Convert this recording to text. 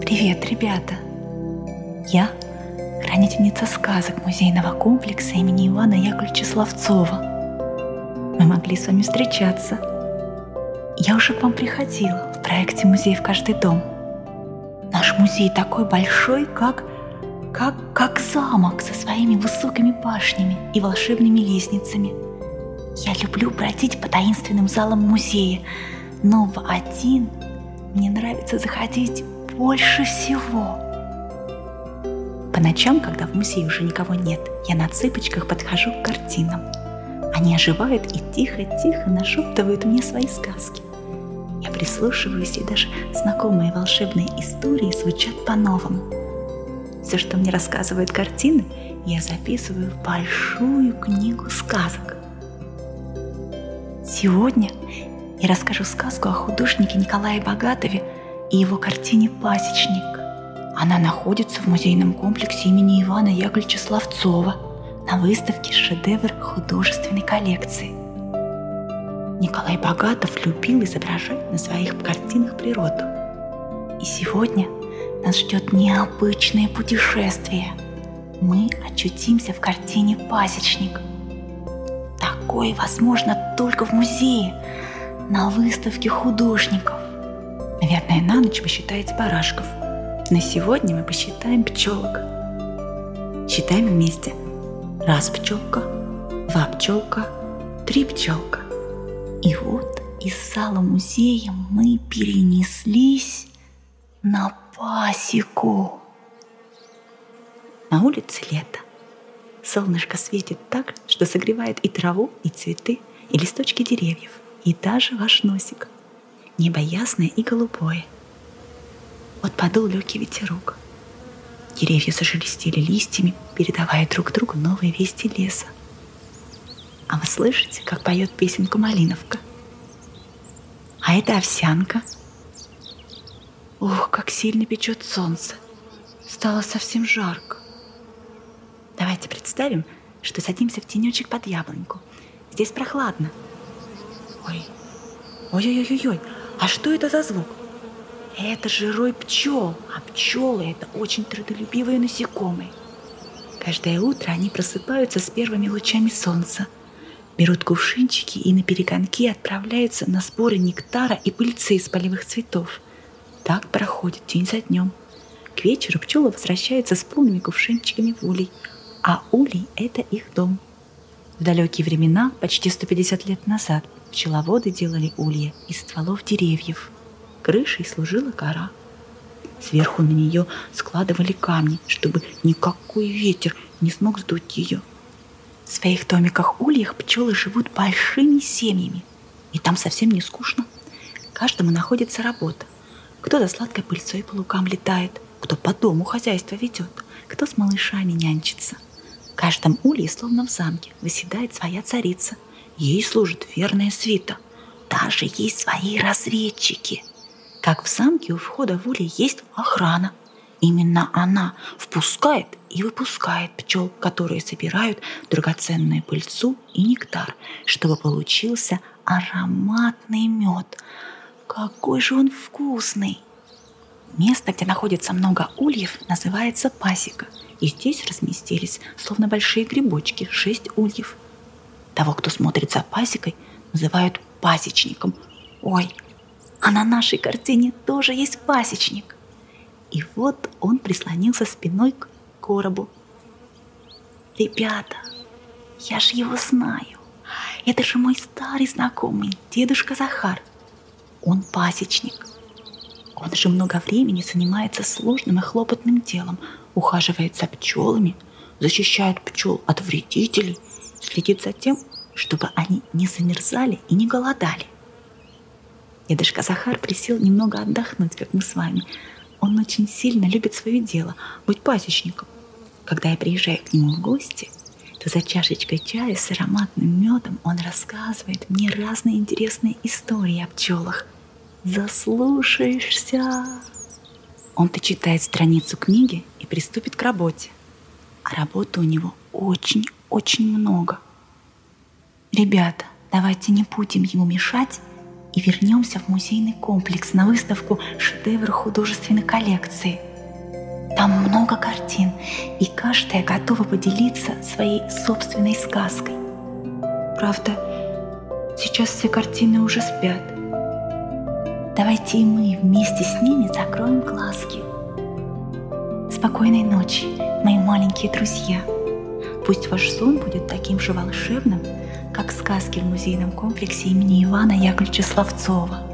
Привет, ребята! Я хранительница сказок музейного комплекса имени Ивана Яковлевича Славцова. Мы могли с вами встречаться. Я уже к вам приходила в проекте «Музей в каждый дом». Наш музей такой большой, как, как, как замок со своими высокими башнями и волшебными лестницами. Я люблю бродить по таинственным залам музея, но в один мне нравится заходить больше всего. По ночам, когда в музее уже никого нет, я на цыпочках подхожу к картинам. Они оживают и тихо-тихо нашептывают мне свои сказки. Я прислушиваюсь, и даже знакомые волшебные истории звучат по-новому. Все, что мне рассказывают картины, я записываю в большую книгу сказок. Сегодня я расскажу сказку о художнике Николае Богатове – и его картине «Пасечник». Она находится в музейном комплексе имени Ивана Яковлевича Славцова на выставке «Шедевр художественной коллекции». Николай Богатов любил изображать на своих картинах природу. И сегодня нас ждет необычное путешествие. Мы очутимся в картине «Пасечник». Такое возможно только в музее, на выставке художников. Наверное, на ночь вы считаете барашков. На сегодня мы посчитаем пчелок. Считаем вместе. Раз пчелка, два пчелка, три пчелка. И вот из зала музея мы перенеслись на пасеку. На улице лето. Солнышко светит так, что согревает и траву, и цветы, и листочки деревьев, и даже ваш носик – Небо ясное и голубое. Вот подул легкий ветерок. Деревья зашелестели листьями, передавая друг другу новые вести леса. А вы слышите, как поет песенку Малиновка? А это овсянка. Ох, как сильно печет солнце. Стало совсем жарко. Давайте представим, что садимся в тенечек под яблоньку. Здесь прохладно. Ой, ой-ой-ой-ой, а что это за звук? Это же рой пчел, а пчелы – это очень трудолюбивые насекомые. Каждое утро они просыпаются с первыми лучами солнца, берут кувшинчики и на перегонки отправляются на сборы нектара и пыльцы из полевых цветов. Так проходит день за днем. К вечеру пчелы возвращаются с полными кувшинчиками в улей, а улей – это их дом. В далекие времена, почти 150 лет назад, Пчеловоды делали улья из стволов деревьев. Крышей служила кора. Сверху на нее складывали камни, чтобы никакой ветер не смог сдуть ее. В своих домиках-ульях пчелы живут большими семьями. И там совсем не скучно. Каждому находится работа. Кто за сладкой пыльцой по лукам летает, кто по дому хозяйство ведет, кто с малышами нянчится. Каждом улье, словно в замке, выседает своя царица – Ей служит верная свита. Даже есть свои разведчики. Как в замке у входа в улей есть охрана. Именно она впускает и выпускает пчел, которые собирают драгоценную пыльцу и нектар, чтобы получился ароматный мед. Какой же он вкусный! Место, где находится много ульев, называется пасека. И здесь разместились, словно большие грибочки, шесть ульев – того, кто смотрит за пасекой, называют пасечником. Ой, а на нашей картине тоже есть пасечник. И вот он прислонился спиной к коробу. Ребята, я же его знаю. Это же мой старый знакомый, дедушка Захар. Он пасечник. Он же много времени занимается сложным и хлопотным делом, ухаживает за пчелами, защищает пчел от вредителей, следит за тем, чтобы они не замерзали и не голодали. Дедушка Захар присел немного отдохнуть, как мы с вами. Он очень сильно любит свое дело, быть пасечником. Когда я приезжаю к нему в гости, то за чашечкой чая с ароматным медом он рассказывает мне разные интересные истории о пчелах. Заслушаешься. Он-то читает страницу книги и приступит к работе. А работы у него очень-очень много – Ребята, Давайте не будем ему мешать и вернемся в музейный комплекс на выставку шедевр художественной коллекции. Там много картин, и каждая готова поделиться своей собственной сказкой. Правда, сейчас все картины уже спят. Давайте и мы вместе с ними закроем глазки. Спокойной ночи, мои маленькие друзья. Пусть ваш сон будет таким же волшебным, как сказки в музейном комплексе имени Ивана Яковлевича Славцова.